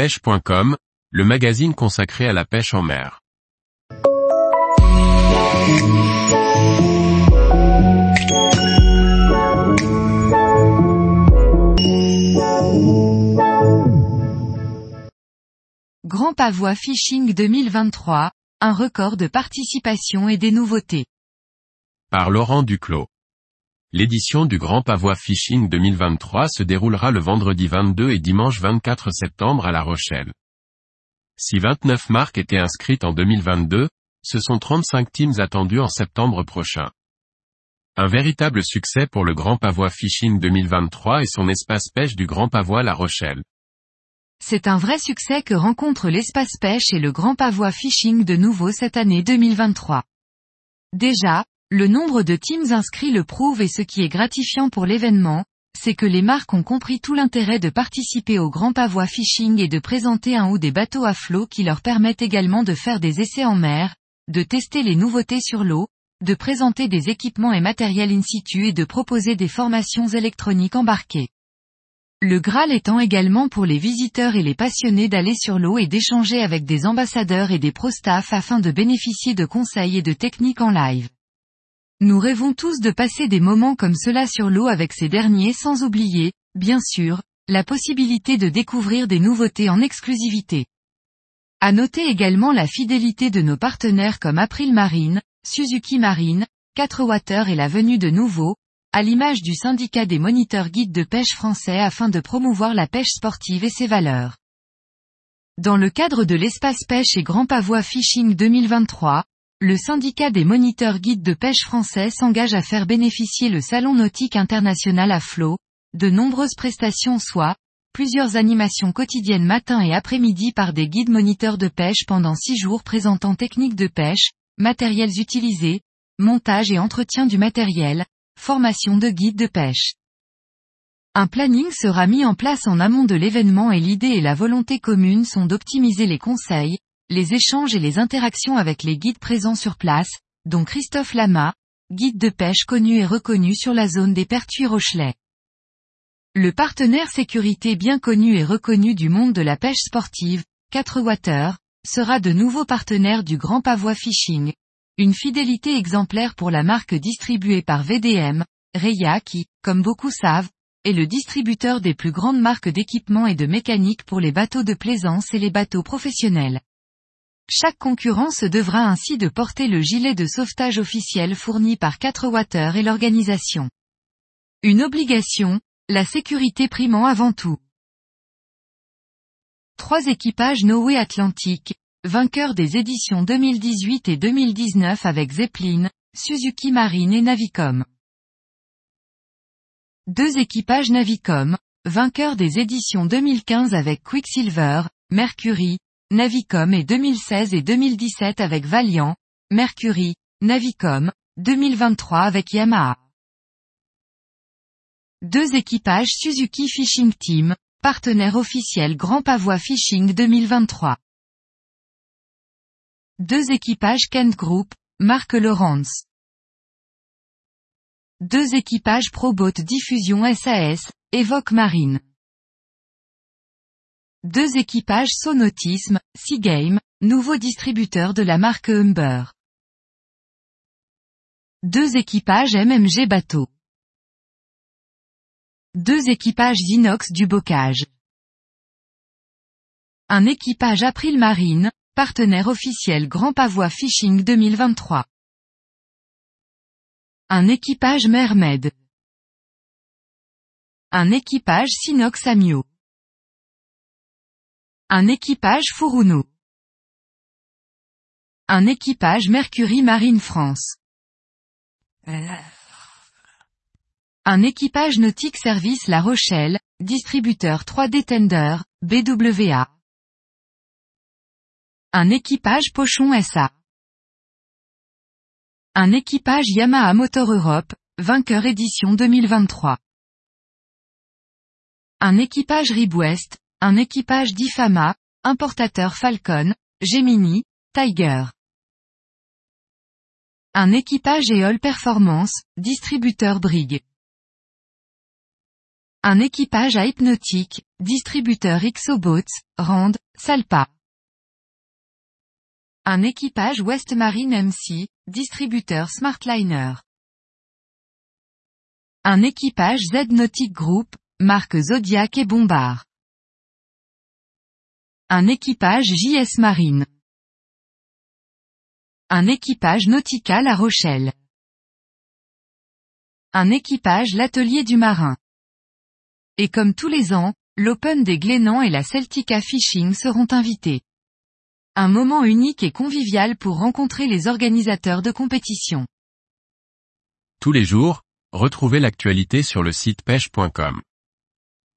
pêche.com, le magazine consacré à la pêche en mer. Grand Pavois Fishing 2023, un record de participation et des nouveautés. Par Laurent Duclos. L'édition du Grand Pavois Fishing 2023 se déroulera le vendredi 22 et dimanche 24 septembre à La Rochelle. Si 29 marques étaient inscrites en 2022, ce sont 35 teams attendus en septembre prochain. Un véritable succès pour le Grand Pavois Fishing 2023 et son espace pêche du Grand Pavois La Rochelle. C'est un vrai succès que rencontre l'espace pêche et le Grand Pavois Fishing de nouveau cette année 2023. Déjà, le nombre de teams inscrits le prouve et ce qui est gratifiant pour l'événement, c'est que les marques ont compris tout l'intérêt de participer au Grand Pavois Fishing et de présenter un ou des bateaux à flot qui leur permettent également de faire des essais en mer, de tester les nouveautés sur l'eau, de présenter des équipements et matériel in situ et de proposer des formations électroniques embarquées. Le Graal étant également pour les visiteurs et les passionnés d'aller sur l'eau et d'échanger avec des ambassadeurs et des pro-staff afin de bénéficier de conseils et de techniques en live. Nous rêvons tous de passer des moments comme cela sur l'eau avec ces derniers sans oublier, bien sûr, la possibilité de découvrir des nouveautés en exclusivité. À noter également la fidélité de nos partenaires comme April Marine, Suzuki Marine, 4 Water et la venue de nouveaux, à l'image du syndicat des moniteurs guides de pêche français afin de promouvoir la pêche sportive et ses valeurs. Dans le cadre de l'espace pêche et Grand Pavois Fishing 2023, le syndicat des moniteurs guides de pêche français s'engage à faire bénéficier le Salon nautique international à flot, de nombreuses prestations soit, plusieurs animations quotidiennes matin et après-midi par des guides moniteurs de pêche pendant six jours présentant techniques de pêche, matériels utilisés, montage et entretien du matériel, formation de guides de pêche. Un planning sera mis en place en amont de l'événement et l'idée et la volonté commune sont d'optimiser les conseils, les échanges et les interactions avec les guides présents sur place, dont Christophe Lama, guide de pêche connu et reconnu sur la zone des Pertuis Rochelais. Le partenaire sécurité bien connu et reconnu du monde de la pêche sportive, 4 Water, sera de nouveau partenaire du Grand Pavois Fishing. Une fidélité exemplaire pour la marque distribuée par VDM, Reya qui, comme beaucoup savent, est le distributeur des plus grandes marques d'équipement et de mécanique pour les bateaux de plaisance et les bateaux professionnels. Chaque concurrent se devra ainsi de porter le gilet de sauvetage officiel fourni par 4 Water et l'organisation. Une obligation, la sécurité primant avant tout. Trois équipages Noé Atlantique, vainqueurs des éditions 2018 et 2019 avec Zeppelin, Suzuki Marine et Navicom. Deux équipages Navicom, vainqueurs des éditions 2015 avec Quicksilver, Mercury, Navicom et 2016 et 2017 avec Valiant, Mercury, Navicom, 2023 avec Yamaha. Deux équipages Suzuki Fishing Team, partenaire officiel Grand Pavois Fishing 2023. Deux équipages Kent Group, marque Lawrence. Deux équipages Probot Diffusion SAS, Evoque Marine. Deux équipages Sonotisme, Seagame, nouveau distributeur de la marque Humber. Deux équipages MMG Bateau. Deux équipages Inox du bocage. Un équipage April Marine, partenaire officiel Grand Pavois Fishing 2023. Un équipage Mermed. Un équipage Sinox Amio. Un équipage Furuno. Un équipage Mercury Marine France. Un équipage nautique service La Rochelle, distributeur 3D Tender, BWA. Un équipage Pochon SA. Un équipage Yamaha Motor Europe, vainqueur édition 2023. Un équipage Ribwest, un équipage d'Ifama, importateur Falcon, Gemini, Tiger. Un équipage Eol Performance, distributeur Brig. Un équipage à Hypnotique, distributeur Xobots, Rand, Salpa. Un équipage Westmarine MC, distributeur Smartliner. Un équipage Z Nautic Group, marque Zodiac et Bombard. Un équipage JS Marine. Un équipage nautical à Rochelle. Un équipage l'atelier du marin. Et comme tous les ans, l'Open des Glénans et la Celtica Fishing seront invités. Un moment unique et convivial pour rencontrer les organisateurs de compétition. Tous les jours, retrouvez l'actualité sur le site pêche.com.